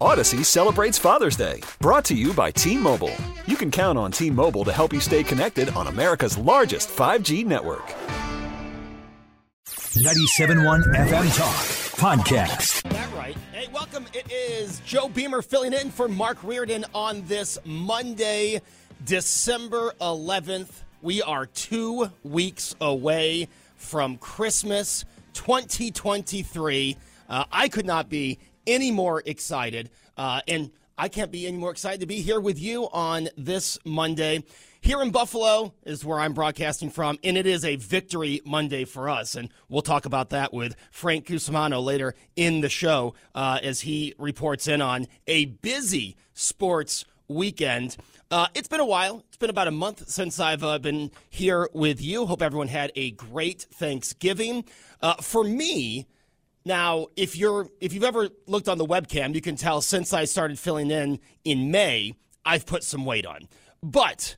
Audacy celebrates Father's Day, brought to you by T Mobile. You can count on T Mobile to help you stay connected on America's largest 5G network. 97.1 FM Talk Podcast. That right. Hey, welcome. It is Joe Beamer filling in for Mark Reardon on this Monday, December 11th. We are two weeks away from Christmas 2023. Uh, I could not be any more excited. Uh, and I can't be any more excited to be here with you on this Monday. Here in Buffalo is where I'm broadcasting from, and it is a victory Monday for us. And we'll talk about that with Frank Cusimano later in the show uh, as he reports in on a busy sports weekend. Uh, it's been a while. It's been about a month since I've uh, been here with you. Hope everyone had a great Thanksgiving. Uh, for me, now, if you're if you've ever looked on the webcam, you can tell since I started filling in in May, I've put some weight on. But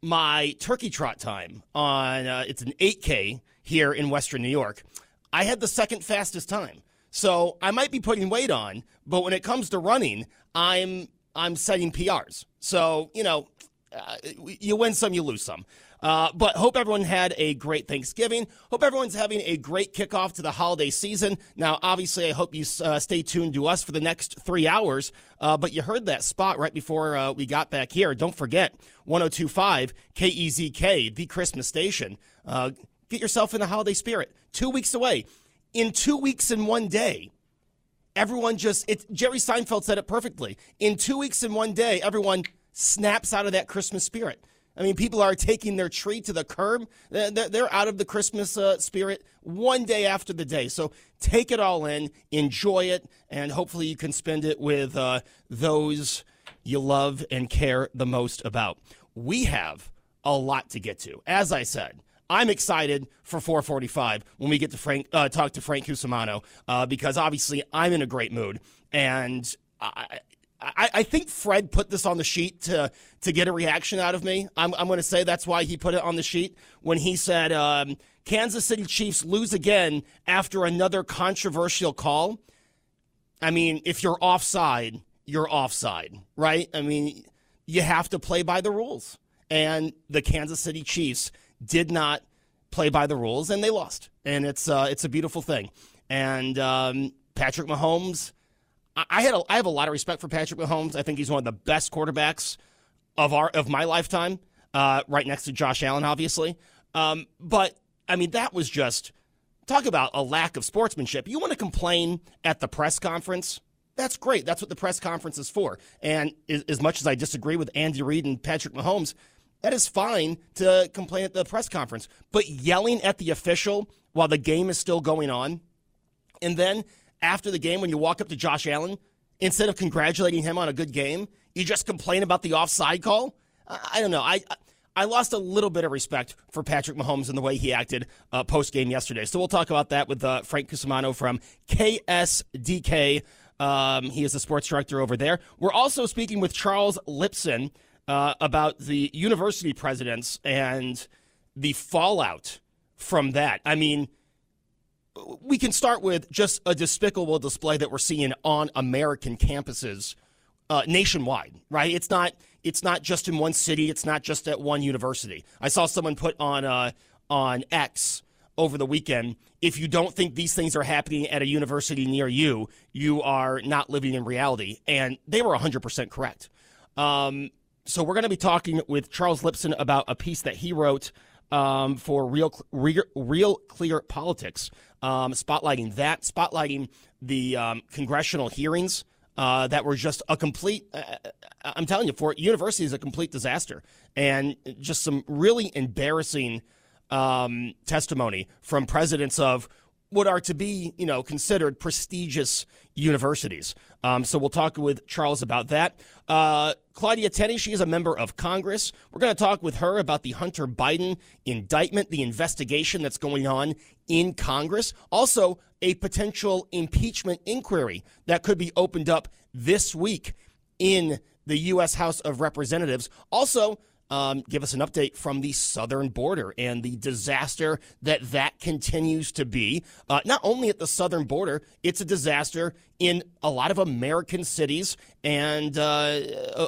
my turkey trot time on uh, it's an 8K here in Western New York. I had the second fastest time, so I might be putting weight on. But when it comes to running, I'm I'm setting PRs. So you know, uh, you win some, you lose some. Uh, but hope everyone had a great Thanksgiving. Hope everyone's having a great kickoff to the holiday season. Now, obviously, I hope you uh, stay tuned to us for the next three hours. Uh, but you heard that spot right before uh, we got back here. Don't forget 1025 KEZK, the Christmas station. Uh, get yourself in the holiday spirit. Two weeks away. In two weeks and one day, everyone just, it, Jerry Seinfeld said it perfectly. In two weeks and one day, everyone snaps out of that Christmas spirit. I mean, people are taking their tree to the curb. They're out of the Christmas uh, spirit one day after the day. So take it all in, enjoy it, and hopefully you can spend it with uh, those you love and care the most about. We have a lot to get to. As I said, I'm excited for 445 when we get to Frank, uh, talk to Frank Cusimano uh, because obviously I'm in a great mood. And I, I, I, think Fred put this on the sheet to to get a reaction out of me. I'm, I'm going to say that's why he put it on the sheet when he said um, Kansas City Chiefs lose again after another controversial call. I mean, if you're offside, you're offside, right? I mean, you have to play by the rules. And the Kansas City Chiefs did not play by the rules, and they lost. And it's uh, it's a beautiful thing. And um, Patrick Mahomes I had a, I have a lot of respect for Patrick Mahomes. I think he's one of the best quarterbacks of our of my lifetime, uh, right next to Josh Allen, obviously. Um, but I mean, that was just talk about a lack of sportsmanship. You want to complain at the press conference? That's great. That's what the press conference is for. And as much as I disagree with Andy Reid and Patrick Mahomes, that is fine to complain at the press conference. But yelling at the official while the game is still going on, and then after the game when you walk up to Josh Allen, instead of congratulating him on a good game, you just complain about the offside call? I, I don't know. I I lost a little bit of respect for Patrick Mahomes and the way he acted uh, post game yesterday. So we'll talk about that with uh, Frank Cusimano from KSDK. Um, he is the sports director over there. We're also speaking with Charles Lipson uh, about the university presidents and the fallout from that. I mean, we can start with just a despicable display that we're seeing on American campuses uh, nationwide, right? It's not it's not just in one city. It's not just at one university. I saw someone put on uh, on X over the weekend. If you don't think these things are happening at a university near you, you are not living in reality. And they were 100% correct. Um, so we're going to be talking with Charles Lipson about a piece that he wrote um, for real, real, real clear politics, um, spotlighting that, spotlighting the um, congressional hearings uh, that were just a complete. Uh, uh I'm telling you, for university is a complete disaster, and just some really embarrassing um, testimony from presidents of what are to be, you know, considered prestigious universities. Um, so we'll talk with Charles about that. Uh, Claudia Tenney, she is a member of Congress. We're going to talk with her about the Hunter Biden indictment, the investigation that's going on in Congress. Also, a potential impeachment inquiry that could be opened up this week in the U.S. House of Representatives. Also, um, give us an update from the southern border and the disaster that that continues to be. Uh, not only at the southern border, it's a disaster in a lot of American cities and uh,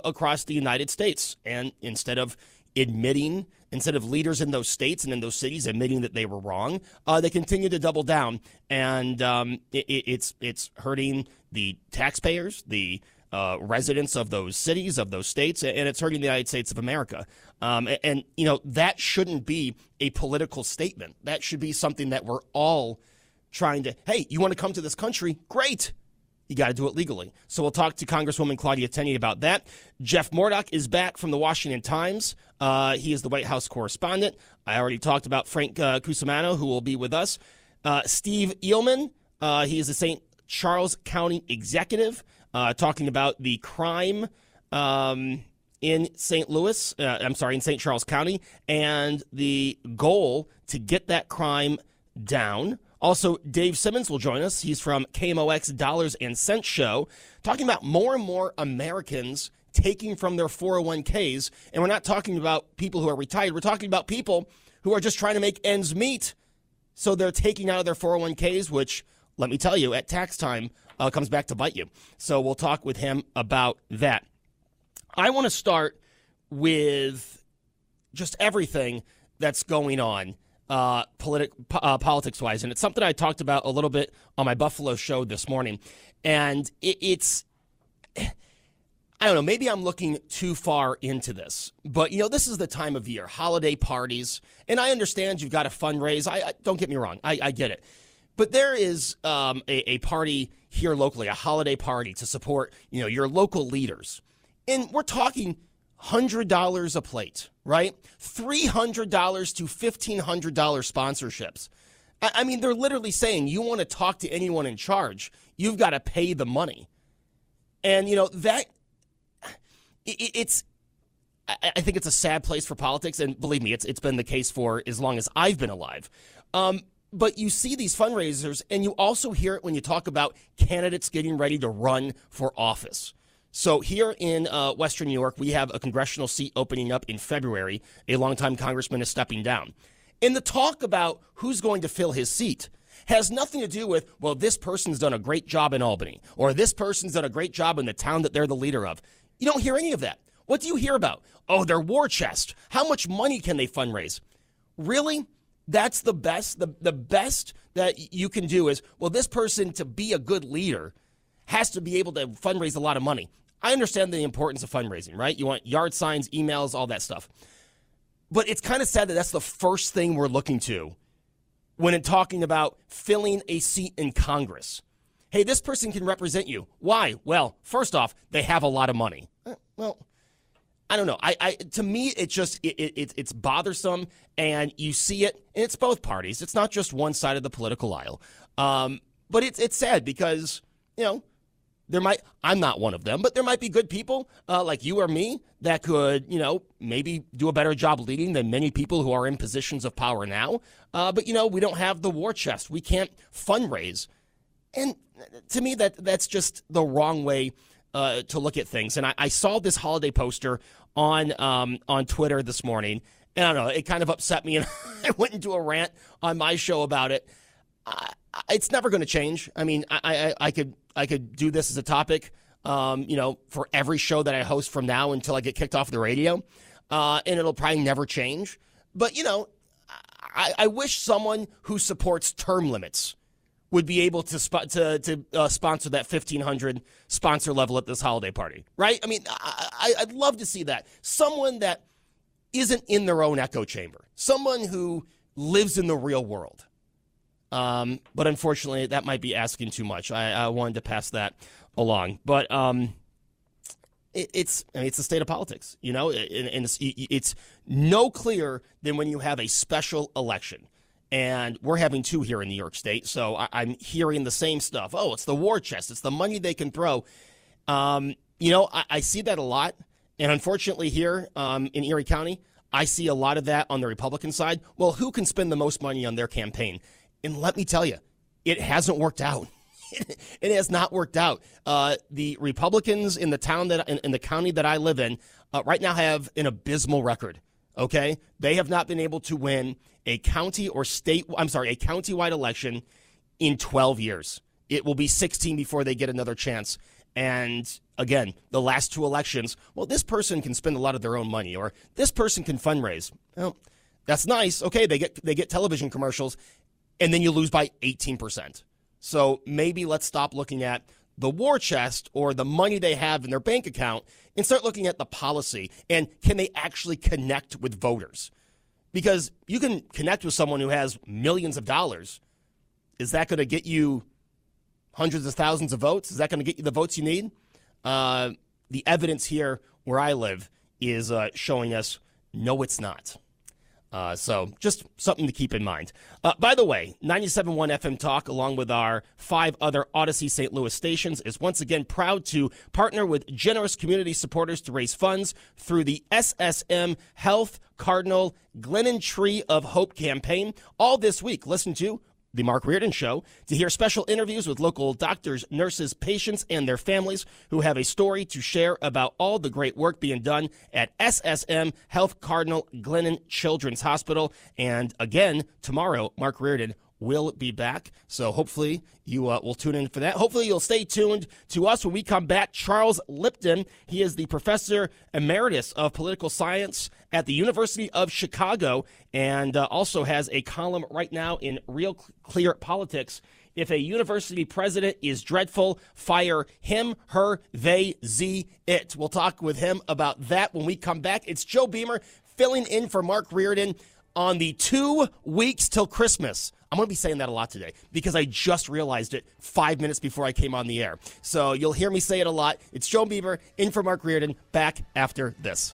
across the United States. And instead of admitting, instead of leaders in those states and in those cities admitting that they were wrong, uh, they continue to double down, and um, it, it's it's hurting the taxpayers, the uh, residents of those cities, of those states, and it's hurting the United States of America. Um, and, and, you know, that shouldn't be a political statement. That should be something that we're all trying to, hey, you want to come to this country? Great. You got to do it legally. So we'll talk to Congresswoman Claudia Tenney about that. Jeff Murdoch is back from the Washington Times. Uh, he is the White House correspondent. I already talked about Frank uh, Cusimano, who will be with us. Uh, Steve Ehlmann, uh, he is the St. Charles County executive uh, talking about the crime um, in St. Louis, uh, I'm sorry, in St. Charles County, and the goal to get that crime down. Also, Dave Simmons will join us. He's from KMOX Dollars and Cents Show, talking about more and more Americans taking from their 401ks. And we're not talking about people who are retired, we're talking about people who are just trying to make ends meet. So they're taking out of their 401ks, which, let me tell you, at tax time, uh, comes back to bite you. So we'll talk with him about that. I want to start with just everything that's going on uh, politi- uh, politics wise. And it's something I talked about a little bit on my Buffalo show this morning. And it, it's, I don't know, maybe I'm looking too far into this, but you know, this is the time of year, holiday parties. And I understand you've got to fundraise. I, I don't get me wrong, I, I get it. But there is um, a, a party here locally, a holiday party to support, you know, your local leaders. And we're talking $100 a plate, right? $300 to $1,500 sponsorships. I, I mean, they're literally saying you want to talk to anyone in charge, you've got to pay the money. And, you know, that, it, it's, I think it's a sad place for politics, and believe me, it's it's been the case for as long as I've been alive. Um, but you see these fundraisers, and you also hear it when you talk about candidates getting ready to run for office. So here in uh, Western New York, we have a congressional seat opening up in February. A longtime congressman is stepping down. And the talk about who's going to fill his seat has nothing to do with, well, this person's done a great job in Albany, or this person's done a great job in the town that they're the leader of. You don't hear any of that. What do you hear about? Oh, their war chest. How much money can they fundraise? Really? That's the best. The, the best that you can do is, well, this person to be a good leader has to be able to fundraise a lot of money. I understand the importance of fundraising, right? You want yard signs, emails, all that stuff. But it's kind of sad that that's the first thing we're looking to when in talking about filling a seat in Congress. Hey, this person can represent you. Why? Well, first off, they have a lot of money. Uh, well, I don't know. I, I to me, it just it, it, it's bothersome, and you see it. And it's both parties. It's not just one side of the political aisle. Um, but it's it's sad because you know there might I'm not one of them, but there might be good people uh, like you or me that could you know maybe do a better job leading than many people who are in positions of power now. Uh, but you know we don't have the war chest. We can't fundraise, and to me that that's just the wrong way. Uh, to look at things, and I, I, saw this holiday poster on um, on Twitter this morning. And I don't know, it kind of upset me, and I went into a rant on my show about it. I, it's never going to change. I mean, I, I, I, could I could do this as a topic, um, you know, for every show that I host from now until I get kicked off the radio, uh, and it'll probably never change. But you know, I, I wish someone who supports term limits would be able to sp- to to uh, sponsor that fifteen hundred sponsor level at this holiday party, right? I mean, I, I'd love to see that someone that isn't in their own echo chamber, someone who lives in the real world. Um, but unfortunately, that might be asking too much. I, I wanted to pass that along, but um, it, it's I mean, it's the state of politics, you know, and, and it's, it's no clearer than when you have a special election and we're having two here in New York State. So I, am hearing the same stuff. Oh, it's the war chest. It's the money they can throw. Um, you know, I, I, see that a lot, and unfortunately, here um, in Erie County, I see a lot of that on the Republican side. Well, who can spend the most money on their campaign? And let me tell you, it hasn't worked out. it has not worked out. Uh, the Republicans in the town that in, in the county that I live in uh, right now have an abysmal record. Okay, they have not been able to win a county or state. I'm sorry, a county-wide election in 12 years. It will be 16 before they get another chance. And again, the last two elections, well, this person can spend a lot of their own money, or this person can fundraise. Well, that's nice. Okay, they get they get television commercials, and then you lose by 18 percent. So maybe let's stop looking at the war chest or the money they have in their bank account and start looking at the policy and can they actually connect with voters? Because you can connect with someone who has millions of dollars. Is that going to get you hundreds of thousands of votes? Is that going to get you the votes you need? Uh, the evidence here where I live is uh, showing us no, it's not. Uh, so just something to keep in mind. Uh, by the way, 97.1 FM Talk, along with our five other Audacy St. Louis stations, is once again proud to partner with generous community supporters to raise funds through the SSM Health Cardinal Glennon Tree of Hope campaign. All this week, listen to the Mark Reardon Show, to hear special interviews with local doctors, nurses, patients, and their families who have a story to share about all the great work being done at SSM Health Cardinal Glennon Children's Hospital. And again, tomorrow, Mark Reardon will be back. So hopefully you uh, will tune in for that. Hopefully you'll stay tuned to us when we come back. Charles Lipson, he is the professor emeritus of political science at the University of Chicago and uh, also has a column right now in Real Clear Politics. If a university president is dreadful, fire him, her, they, z, it. We'll talk with him about that when we come back. It's Joe Beamer filling in for Mark Reardon on the two weeks till Christmas. I'm going to be saying that a lot today because I just realized it five minutes before I came on the air. So you'll hear me say it a lot. It's Joe Beamer in for Mark Reardon. Back after this.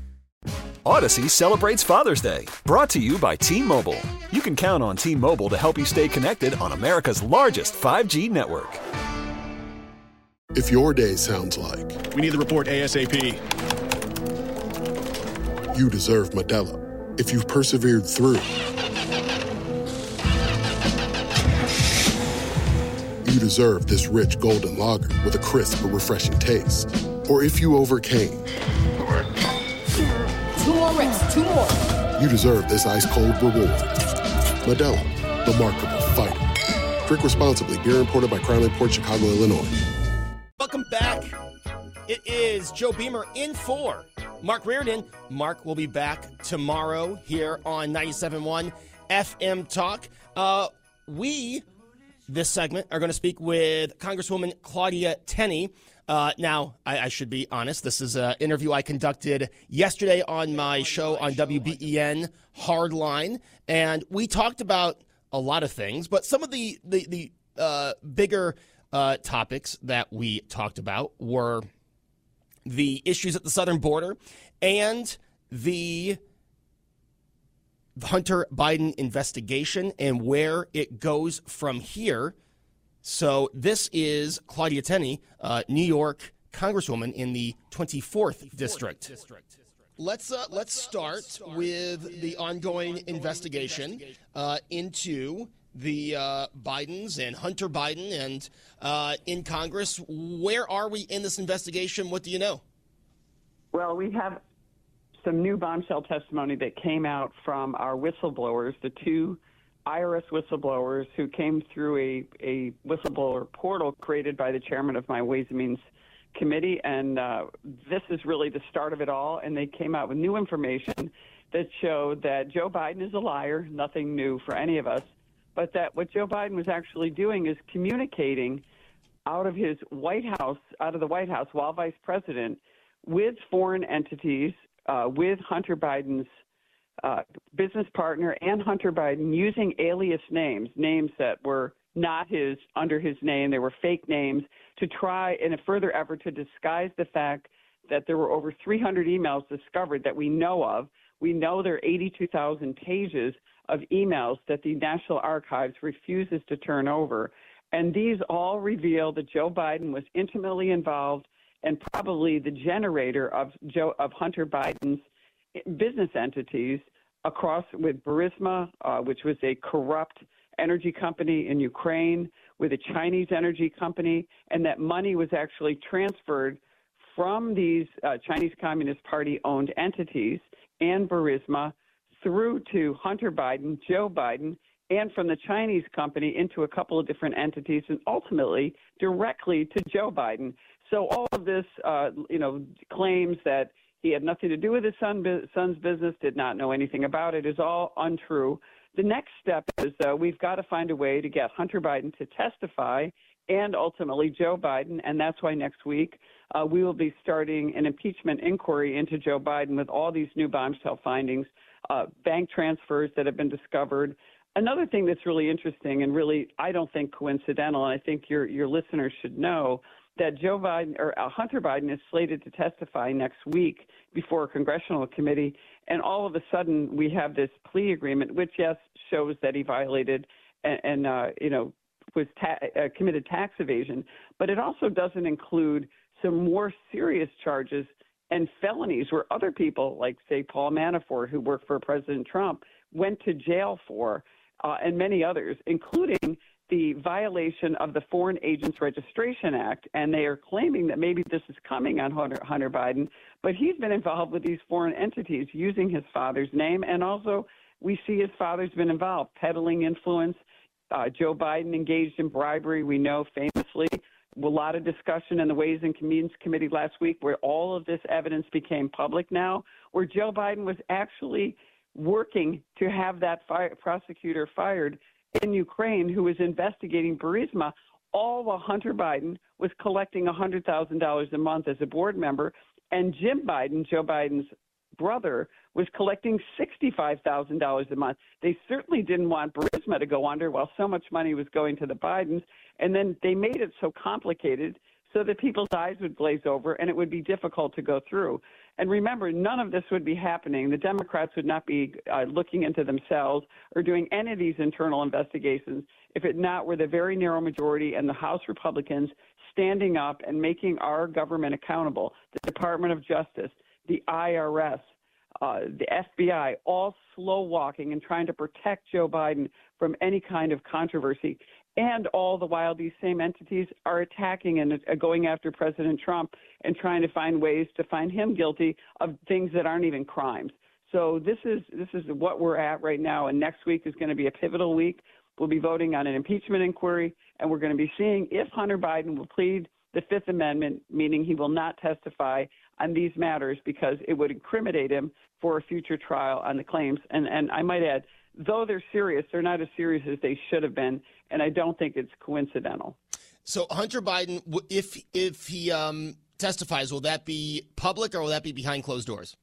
Audacy celebrates Father's Day, brought to you by T Mobile. You can count on T Mobile to help you stay connected on America's largest 5G network. If your day sounds like we need the report ASAP, you deserve Modelo. If you've persevered through, you deserve this rich golden lager with a crisp but refreshing taste. Or if you overcame. Two more reps, two more. You deserve this ice cold reward. Modelo, the Markable Fighter. Drink responsibly. Beer imported by Crown Imports Chicago, Illinois. Welcome back. It is Joe Beamer in for Mark Reardon. Mark will be back tomorrow here on 97.1 FM Talk. Uh, we, this segment, are going to speak with Congresswoman Claudia Tenney. Uh, now, I, I, should be honest. This is an interview I conducted yesterday on my show on WBEN Hardline, and we talked about a lot of things, but some of the the, the uh, bigger uh, topics that we talked about were the issues at the southern border and the Hunter Biden investigation and where it goes from here. So this is Claudia Tenney, uh, New York Congresswoman in the 24th district. district. Let's uh, let's start with the ongoing investigation uh, into the uh, Bidens and Hunter Biden and uh, in Congress. Where are we in this investigation? What do you know? Well, we have some new bombshell testimony that came out from our whistleblowers, the two IRS whistleblowers who came through a, a whistleblower portal created by the chairman of my Ways and Means Committee. And uh, this is really the start of it all. And they came out with new information that showed that Joe Biden is a liar, nothing new for any of us. but that what Joe Biden was actually doing is communicating out of his White House, out of the White House while vice president, with foreign entities, uh, with Hunter Biden's uh, business partner and Hunter Biden using alias names, names that were not his under his name, they were fake names, to try in a further effort to disguise the fact that there were over 300 emails discovered that we know of. We know there are 82,000 pages of emails that the National Archives refuses to turn over. And these all reveal that Joe Biden was intimately involved and probably the generator of Joe of Hunter Biden's business entities across with Burisma, uh, which was a corrupt energy company in Ukraine, with a Chinese energy company, and that money was actually transferred from these uh, Chinese Communist Party owned entities and Burisma through to Hunter Biden, Joe Biden, and from the Chinese company into a couple of different entities, and ultimately directly to Joe Biden. So all of this, uh, you know, claims that he had nothing to do with his son, son's business, did not know anything about it, is all untrue. The next step is uh, we've got to find a way to get Hunter Biden to testify and ultimately Joe Biden, and that's why next week uh, we will be starting an impeachment inquiry into Joe Biden with all these new bombshell findings, uh, bank transfers that have been discovered. Another thing that's really interesting and really, I don't think coincidental, and I think your your listeners should know that Joe Biden or uh, Hunter Biden is slated to testify next week before a congressional committee, and all of a sudden we have this plea agreement, which yes shows that he violated and, and uh, you know was ta- uh, committed tax evasion, but it also doesn't include some more serious charges and felonies where other people, like say Paul Manafort, who worked for President Trump, went to jail for, uh, and many others, including the violation of the Foreign Agents Registration Act, and they are claiming that maybe this is coming on Hunter, Hunter Biden, but he's been involved with these foreign entities using his father's name, and also we see his father's been involved, peddling influence. Uh, Joe Biden engaged in bribery, we know famously. A lot of discussion in the Ways and Means Committee last week where all of this evidence became public now, where Joe Biden was actually working to have that fire, prosecutor fired in Ukraine who was investigating Burisma, all while Hunter Biden was collecting $100,000 a month as a board member, and Jim Biden, Joe Biden's brother, was collecting $65,000 a month. They certainly didn't want Burisma to go under while so much money was going to the Bidens, and then they made it so complicated so that people's eyes would glaze over and it would be difficult to go through. And remember, none of this would be happening. The Democrats would not be uh, looking into themselves or doing any of these internal investigations if it not were the very narrow majority and the House Republicans standing up and making our government accountable. The Department of Justice, the IRS, uh, the FBI, all slow walking and trying to protect Joe Biden from any kind of controversy. And all the while, these same entities are attacking and uh, going after President Trump and trying to find ways to find him guilty of things that aren't even crimes. So this is this is what we're at right now. And next week is going to be a pivotal week. We'll be voting on an impeachment inquiry, and we're going to be seeing if Hunter Biden will plead the Fifth Amendment, meaning he will not testify on these matters because it would incriminate him for a future trial on the claims. And and I might add, though they're serious, they're not as serious as they should have been, and I don't think it's coincidental. So Hunter Biden, if if he um, testifies, will that be public or will that be behind closed doors?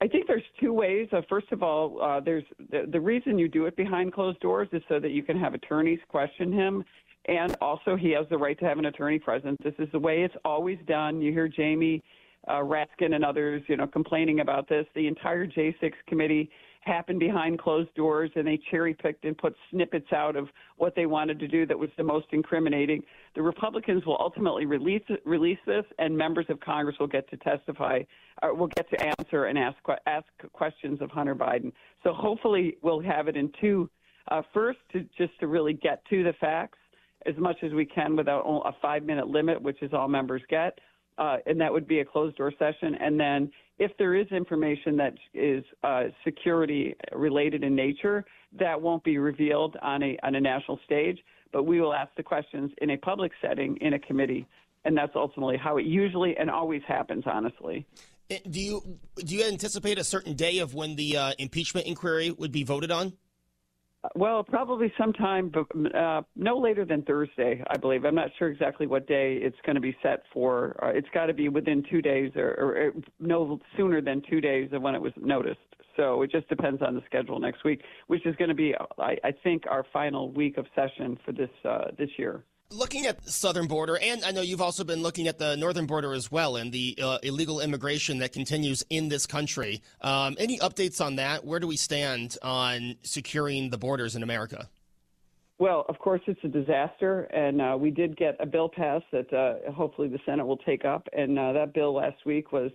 I think there's two ways. Uh, first of all, uh, there's the, the reason you do it behind closed doors is so that you can have attorneys question him, and also he has the right to have an attorney present. This is the way it's always done. You hear Jamie uh, Raskin and others, you know, complaining about this. The entire J6 committee happened behind closed doors and they cherry picked and put snippets out of what they wanted to do that was the most incriminating. The Republicans will ultimately release release this, and members of Congress will get to testify, or uh, will get to answer and ask ask questions of Hunter Biden. So hopefully we'll have it in two. Uh, first, to just to really get to the facts as much as we can without a five minute limit, which is all members get uh, and that would be a closed door session. And then if there is information that is uh, security related in nature, that won't be revealed on a on a national stage, but we will ask the questions in a public setting in a committee, and that's ultimately how it usually and always happens. Honestly. Eh, do you do you anticipate a certain day of when the uh, impeachment inquiry would be voted on? Well, probably sometime, uh, no later than Thursday, I believe. I'm not sure exactly what day it's going to be set for. Uh, it's got to be within two days, or, or, no sooner than two days of when it was noticed. So it just depends on the schedule next week, which is going to be, I, I think, our final week of session for this uh, this year. Looking at the southern border, and I know you've also been looking at the northern border as well, and the uh, illegal immigration that continues in this country. Um, any updates on that? Where do we stand on securing the borders in America? Well, of course, it's a disaster, and uh, we did get a bill passed that uh, hopefully the Senate will take up. And uh, that bill last week was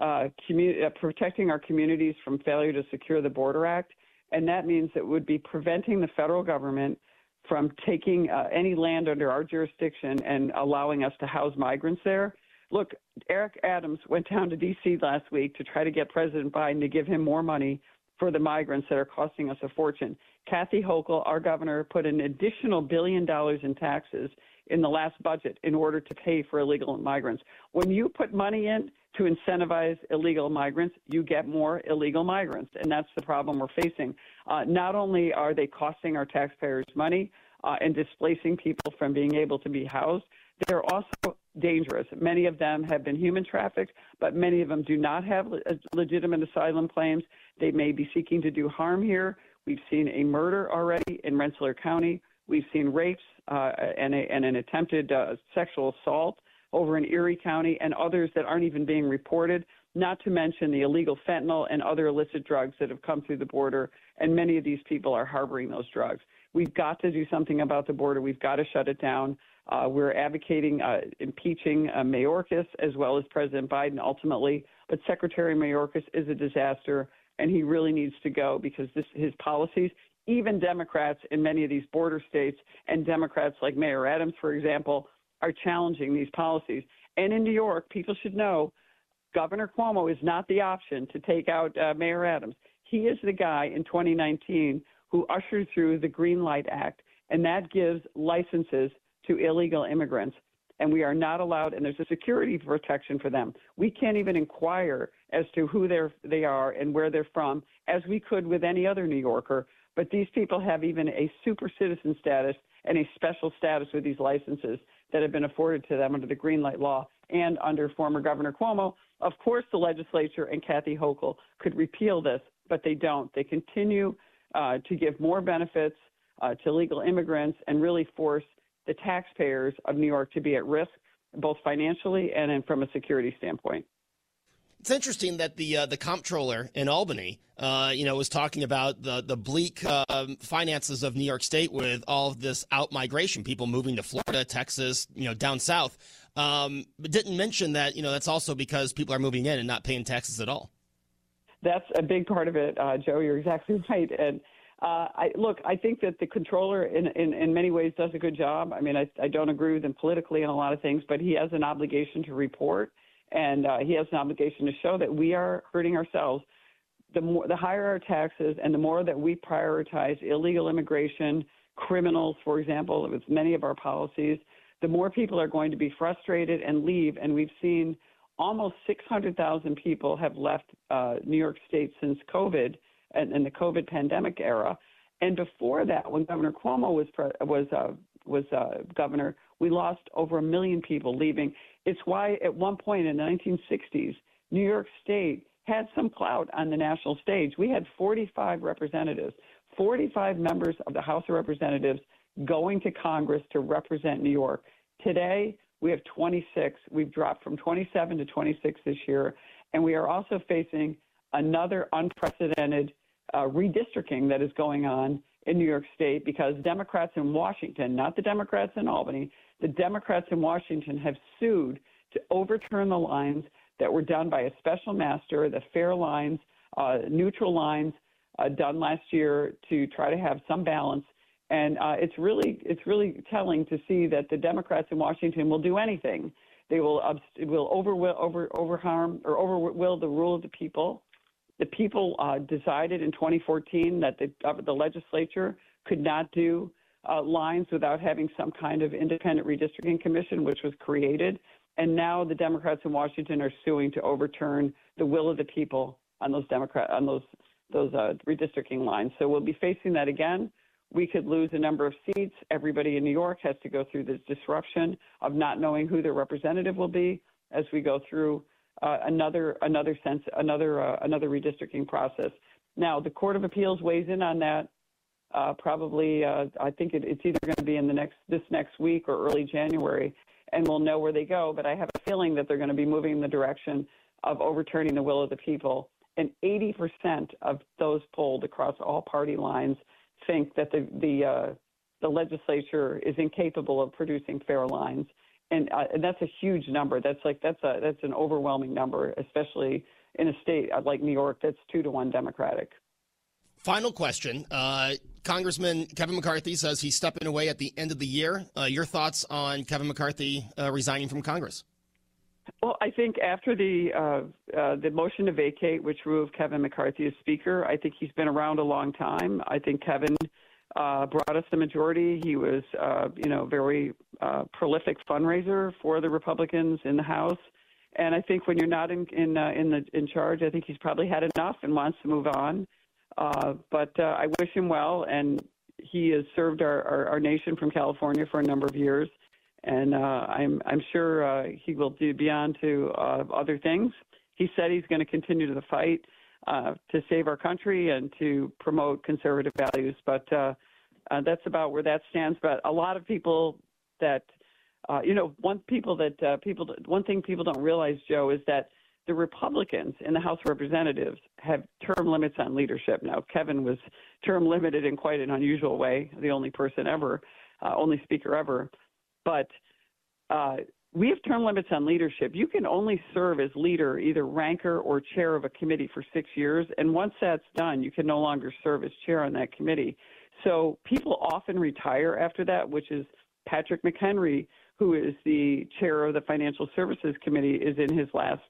uh, uh, protecting our communities from failure to secure the Border Act, and that means it would be preventing the federal government from taking uh, any land under our jurisdiction and allowing us to house migrants there. Look, Eric Adams went down to D.C. last week to try to get President Biden to give him more money for the migrants that are costing us a fortune. Kathy Hochul, our governor, put an additional billion dollars in taxes in the last budget in order to pay for illegal migrants. When you put money in to incentivize illegal migrants, you get more illegal migrants. And that's the problem we're facing. Uh, not only are they costing our taxpayers money uh, and displacing people from being able to be housed, they're also dangerous. Many of them have been human trafficked, but many of them do not have le- legitimate asylum claims. They may be seeking to do harm here. We've seen a murder already in Rensselaer County. We've seen rapes uh, and, a, and, an attempted uh, sexual assault over in Erie County and others that aren't even being reported, not to mention the illegal fentanyl and other illicit drugs that have come through the border. And many of these people are harboring those drugs. We've got to do something about the border. We've got to shut it down. Uh, we're advocating uh, impeaching uh, Mayorkas as well as President Biden ultimately. But Secretary Mayorkas is a disaster, and he really needs to go because this, his policies, even Democrats in many of these border states and Democrats like Mayor Adams, for example, are challenging these policies. And in New York, people should know Governor Cuomo is not the option to take out uh, Mayor Adams. He is the guy in 2019 who ushered through the Green Light Act, and that gives licenses to illegal immigrants. And we are not allowed, and there's a security protection for them. We can't even inquire as to who they're, they are and where they're from, as we could with any other New Yorker. But these people have even a super citizen status and a special status with these licenses that have been afforded to them under the Green Light Law and under former Governor Cuomo. Of course, the legislature and Kathy Hochul could repeal this, but they don't. They continue uh, to give more benefits uh, to legal immigrants and really force the taxpayers of New York to be at risk, both financially and from a security standpoint. It's interesting that the uh, the comptroller in Albany, uh, you know, was talking about the the bleak um, finances of New York State with all of this out migration, people moving to Florida, Texas, you know, down south. Um, but didn't mention that you know that's also because people are moving in and not paying taxes at all. That's a big part of it, uh, Joe. You're exactly right. And uh, I, look, I think that the controller, in, in, in many ways, does a good job. I mean, I, I don't agree with him politically on a lot of things, but he has an obligation to report and uh, he has an obligation to show that we are hurting ourselves. The more, the higher our taxes, and the more that we prioritize illegal immigration, criminals, for example, with many of our policies, the more people are going to be frustrated and leave. And we've seen almost 600,000 people have left uh, New York State since COVID and, and, the COVID pandemic era. And before that, when Governor Cuomo was was uh, was uh, governor, we lost over a million people leaving. It's why at one point in the 1960s, New York State had some clout on the national stage. We had 45 representatives, 45 members of the House of Representatives going to Congress to represent New York. Today, we have 26. We've dropped from 27 to 26 this year. And we are also facing another unprecedented uh, redistricting that is going on in New York State because Democrats in Washington, not the Democrats in Albany, the Democrats in Washington have sued to overturn the lines that were done by a special master, the fair lines, uh, neutral lines uh, done last year to try to have some balance. And uh, it's really it's really telling to see that the Democrats in Washington will do anything. They will will over over over harm or overwill the rule of the people. The people uh, decided in 2014 that the, uh, the legislature could not do uh, lines without having some kind of independent redistricting commission, which was created. And now the Democrats in Washington are suing to overturn the will of the people on those Democrat on those those uh, redistricting lines. So we'll be facing that again. we could lose a number of seats. Everybody in New York has to go through this disruption of not knowing who their representative will be as we go through uh, another another sense another uh, another redistricting process. Now, the Court of Appeals weighs in on that. Uh, probably, uh, I think it, it's either going to be in the next this next week or early January, and we'll know where they go. But I have a feeling that they're going to be moving in the direction of overturning the will of the people. And 80% of those polled across all party lines think that the the uh, the legislature is incapable of producing fair lines, and, uh, and that's a huge number. That's like that's a that's an overwhelming number, especially in a state like New York that's two to one Democratic. Final question. Uh, Congressman Kevin McCarthy says he's stepping away at the end of the year. Uh, your thoughts on Kevin McCarthy uh, resigning from Congress? Well, I think after the uh, uh, the motion to vacate, which removed Kevin McCarthy as Speaker, I think he's been around a long time. I think Kevin uh, brought us the majority. He was, uh, you know, very uh, prolific fundraiser for the Republicans in the House. And I think when you're not in in uh, in the in charge, I think he's probably had enough and wants to move on. Uh, but uh, I wish him well, and he has served our, our, our nation from California for a number of years and uh, I'm I'm sure uh, he will do beyond to uh, other things. He said he's going to continue to the fight uh, to save our country and to promote conservative values. But uh, uh, that's about where that stands. But a lot of people that you know, one people that people one thing people don't realize, Joe, is that the Republicans in the House of Representatives have term limits on leadership. Now, Kevin was term limited in quite an unusual way, the only person ever, only speaker ever but uh, we have term limits on leadership. You can only serve as leader, either ranker or chair of a committee for six years. And once that's done, you can no longer serve as chair on that committee. So people often retire after that, which is Patrick McHenry, who is the chair of the Financial Services Committee, is in his last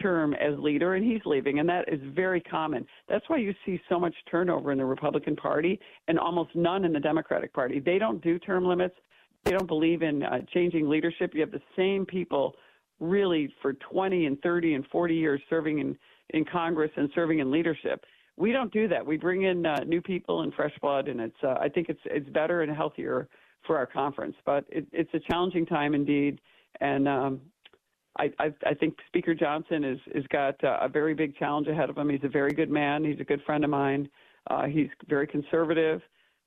term as leader and he's leaving. And that is very common. That's why you see so much turnover in the Republican Party and almost none in the Democratic Party. They don't do term limits. They don't believe in uh, changing leadership. You have the same people really for 20 and 30 and 40 years serving in, in Congress and serving in leadership. We don't do that. We bring in uh, new people and fresh blood, and it's uh, I think it's it's better and healthier for our conference. But it, it's a challenging time indeed, and um, I, I, I think Speaker Johnson is is got uh, a very big challenge ahead of him. He's a very good man. He's a good friend of mine. Uh, he's very conservative.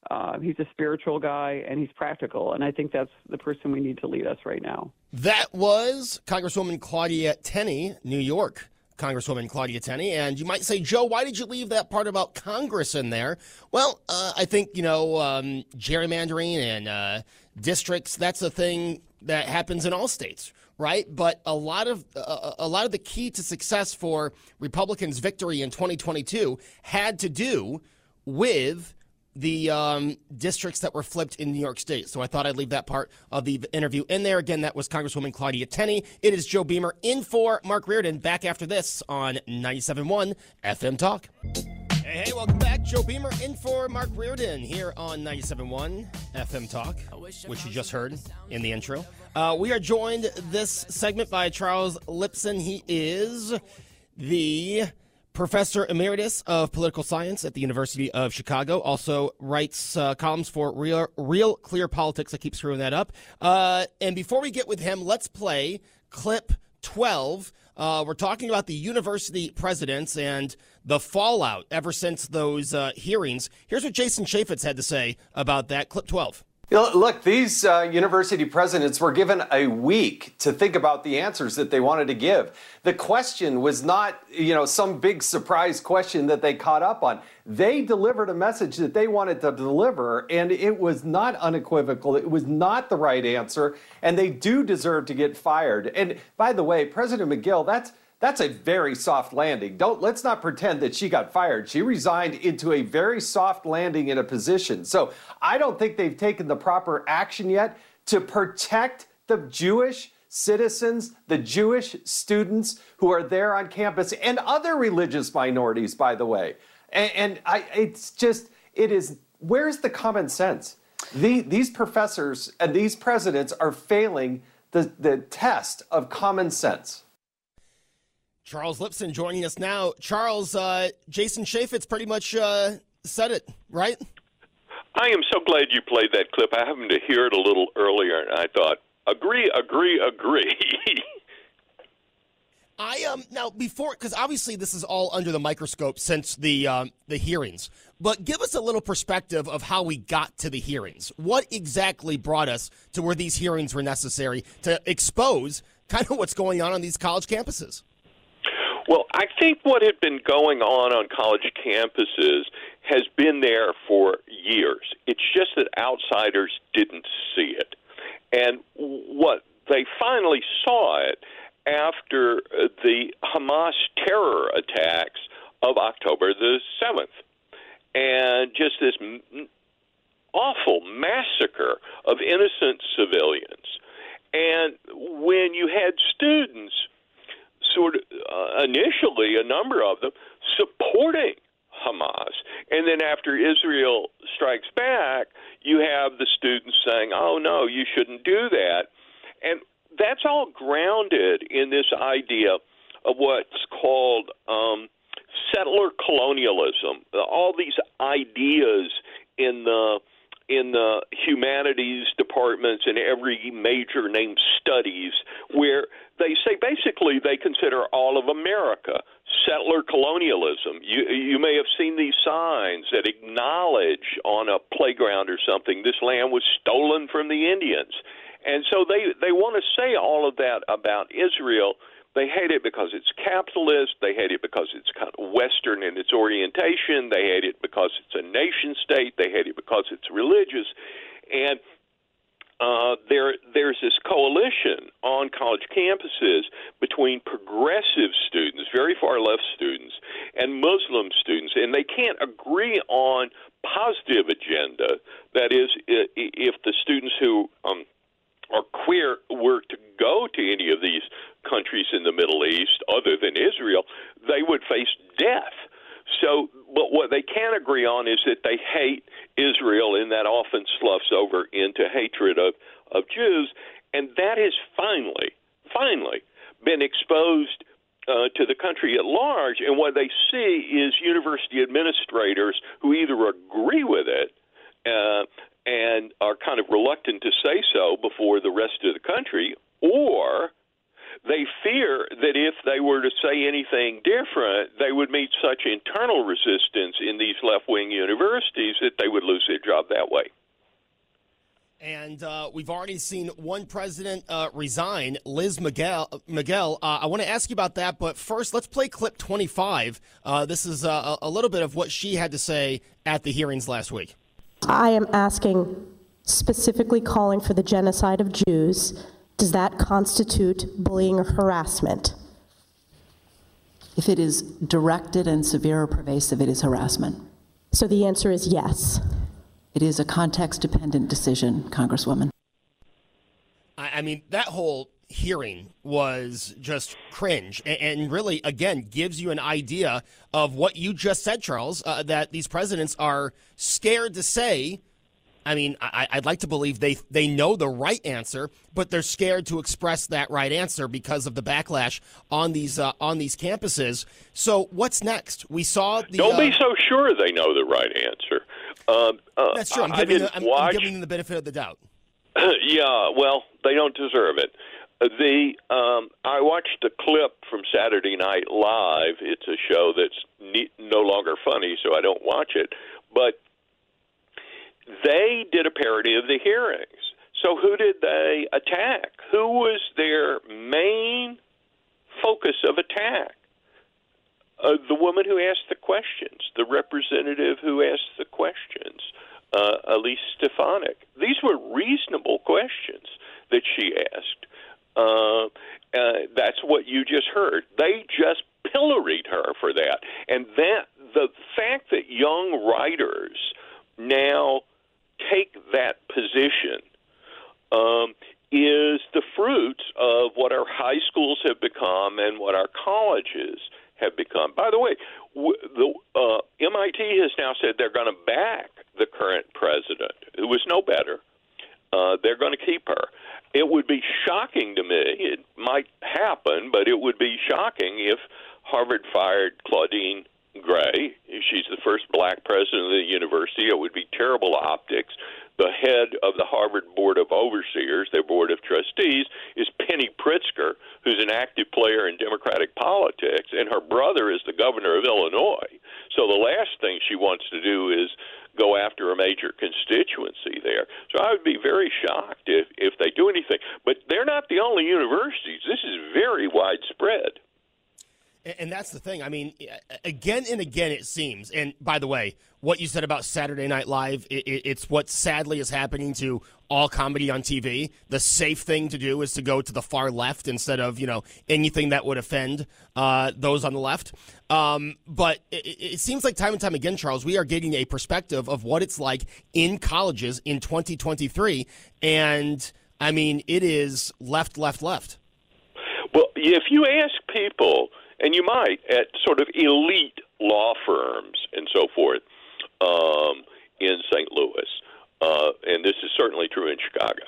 Uh, he's a spiritual guy and he's practical, and I think that's the person we need to lead us right now. That was Congresswoman Claudia Tenney, New York. Congresswoman Claudia Tenney. And you might say, Joe, why did you leave that part about Congress in there? Well, uh, I think, you know, um, gerrymandering and uh, districts, that's a thing that happens in all states, right? But a lot of uh, a lot of the key to success for Republicans' victory in 2022 had to do with the um, districts that were flipped in New York State. So I thought I'd leave that part of the interview in there. Again, that was Congresswoman Claudia Tenney. It is Joe Beamer in for Mark Reardon. Back after this on 97.1 FM Talk. Hey, hey, welcome back. Joe Beamer in for Mark Reardon here on 97.1 FM Talk, which you just heard in the intro. Uh, we are joined this segment by Charles Lipson. He is the professor emeritus of political science at the University of Chicago. Also writes uh, columns for Real, Real Clear Politics. I keep screwing that up. Uh, and before we get with him, let's play clip 12. Uh, we're talking about the university presidents and the fallout ever since those uh, hearings. Here's what Jason Chaffetz had to say about that. Clip 12. Look, these uh, university presidents were given a week to think about the answers that they wanted to give. The question was not, you know, some big surprise question that they caught up on. They delivered a message that they wanted to deliver, and it was not unequivocal. It was not the right answer, and they do deserve to get fired. And by the way, President Magill, that's that's a very soft landing. Don't let's not pretend that she got fired. She resigned into a very soft landing in a position. So I don't think they've taken the proper action yet to protect the Jewish citizens, the Jewish students who are there on campus, and other religious minorities, by the way. And, and I, it's just, it is, where's the common sense? The, these professors and these presidents are failing the, the test of common sense. Charles Lipson joining us now. Charles, uh, Jason Chaffetz pretty much uh, said it, right? I am so glad you played that clip. I happened to hear it a little earlier, and I thought, agree, agree, agree. I um now before because obviously this is all under the microscope since the um, the hearings. But give us a little perspective of how we got to the hearings. What exactly brought us to where these hearings were necessary to expose kind of what's going on on these college campuses? Well, I think what had been going on on college campuses has been there for years. It's just that outsiders didn't see it. And what they finally saw it after uh, the Hamas terror attacks of October the 7th. And just this awful massacre of innocent civilians. And when you had students, sort of uh, initially, a number of them, supporting Hamas. And then after Israel strikes back, you have the students saying, oh, no, you shouldn't do that. And that's all grounded in this idea of what's called um, settler colonialism. All these ideas in the in the humanities departments in every major name studies where they say basically they consider all of America settler colonialism. You you may have seen these signs that acknowledge on a playground or something this land was stolen from the Indians. And so they they want to say all of that about Israel. They hate it because it's capitalist. They hate it because it's kind of Western in its orientation. They hate it because it's a nation state. They hate it because it's religious. And uh, there, there's this coalition on college campuses between progressive students, very far left students, and Muslim students, and they can't agree on positive agenda. That is, if the students who um, are queer were to go to any of these countries in the Middle East other than Israel, they would face death. So, but what they can agree on is that they hate Israel, and that often sloughs over into hatred of, of Jews. And that has finally, finally been exposed uh, to the country at large. And what they see is university administrators who either agree with it uh, and are kind of reluctant to say so before the rest of the country, or they fear that if they were to say anything different, they would meet such internal resistance in these left wing universities that they would lose their job that way. And uh, we've already seen one president uh, resign, Liz Magill. Magill, uh, I want to ask you about that, but first, let's play clip 25. Uh, this is uh, a little bit of what she had to say at the hearings last week. I am asking, specifically calling for the genocide of Jews. Does that constitute bullying or harassment? If it is directed and severe or pervasive, it is harassment. So the answer is yes. It is a context dependent decision, Congresswoman. I mean, that whole hearing was just cringe and, really, again, gives you an idea of what you just said, Charles, uh, that these presidents are scared to say. I mean, I, would like to believe they they know the right answer, but they're scared to express that right answer because of the backlash on these uh, on these campuses. So, what's next? We saw the. Don't uh, be so sure they know the right answer. Uh, uh, That's true. I'm giving, the, I'm, I'm giving them the benefit of the doubt. yeah, well, they don't deserve it. The um, I watched a clip from Saturday Night Live. It's a show that's ne- no longer funny, so I don't watch it. But they did a parody of the hearings. So who did they attack? Who was their main focus of attack? Uh, the woman who asked the questions, the representative who asked the questions, uh, Elise Stefanik. These were reasonable questions that she asked. Uh, uh, that's what you just heard. They just pilloried her for that, and that the fact that young writers now take that position um, is the fruits of what our high schools have become and what our colleges have become. By the way, the uh, MIT has now said they're going to back the current president, who was no better. Uh, they're going to keep her. It would be shocking to me. It might happen, but it would be shocking if Harvard fired Claudine Gay. She's the first black president of the university. It would be terrible optics. The head of the Harvard Board of Overseers, their board of trustees, is Penny Pritzker, who's an active player in Democratic politics, and her brother is the governor of Illinois. So the last thing she wants to do is go after a major constituency there. So I would be very shocked if if they do anything. But they're not the only universities. This is very widespread. And that's the thing. I mean, again and again, it seems. And by the way, what you said about Saturday Night Live, it's what sadly is happening to all comedy on TV. The safe thing to do is to go to the far left instead of you know anything that would offend uh, those on the left. Um, but it, it seems like time and time again, Charles, we are getting a perspective of what it's like in colleges in 2023, and I mean, it is left, left, left. Well, if you ask people and you might at sort of elite law firms and so forth um, in St. Louis, uh, and this is certainly true in Chicago.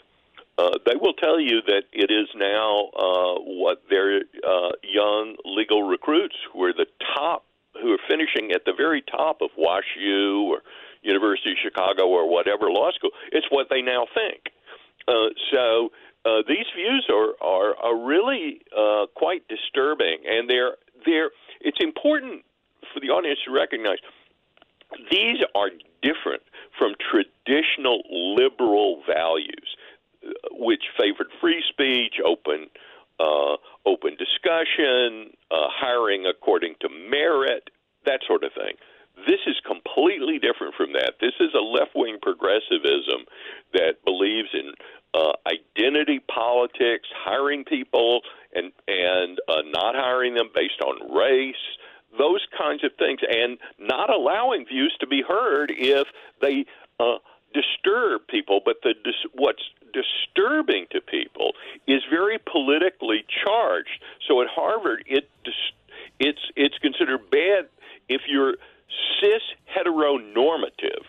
Uh, they will tell you that it is now uh, what their uh, young legal recruits who are the top, who are finishing at the very top of WashU or University of Chicago or whatever law school. It's what they now think. Uh, so uh, these views are are, are really uh, quite disturbing, and they're they're. It's important for the audience to recognize these are different from traditional liberal values, uh, which favored free speech, open uh, open discussion, uh, hiring according to merit, that sort of thing. This is completely different from that. This is a left wing progressivism that believes in uh, identity politics, hiring people and and uh, not hiring them based on race, those kinds of things, and not allowing views to be heard if they uh, disturb people. But the dis- what's disturbing to people is very politically charged. So at Harvard, it dis- it's it's considered bad if you're cis heteronormative.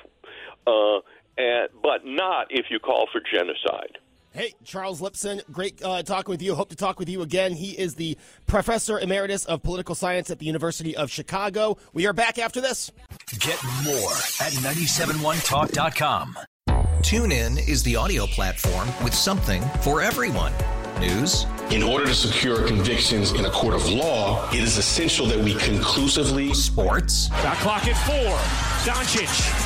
Uh, and, but not if you call for genocide. Hey, Charles Lipson, great uh, talking with you. Hope to talk with you again. He is the professor emeritus of political science at the University of Chicago. We are back after this. Get more at 971talk.com. TuneIn is the audio platform with something for everyone. News. In order to secure convictions in a court of law, it is essential that we conclusively. Sports. Got clock at four. Doncic.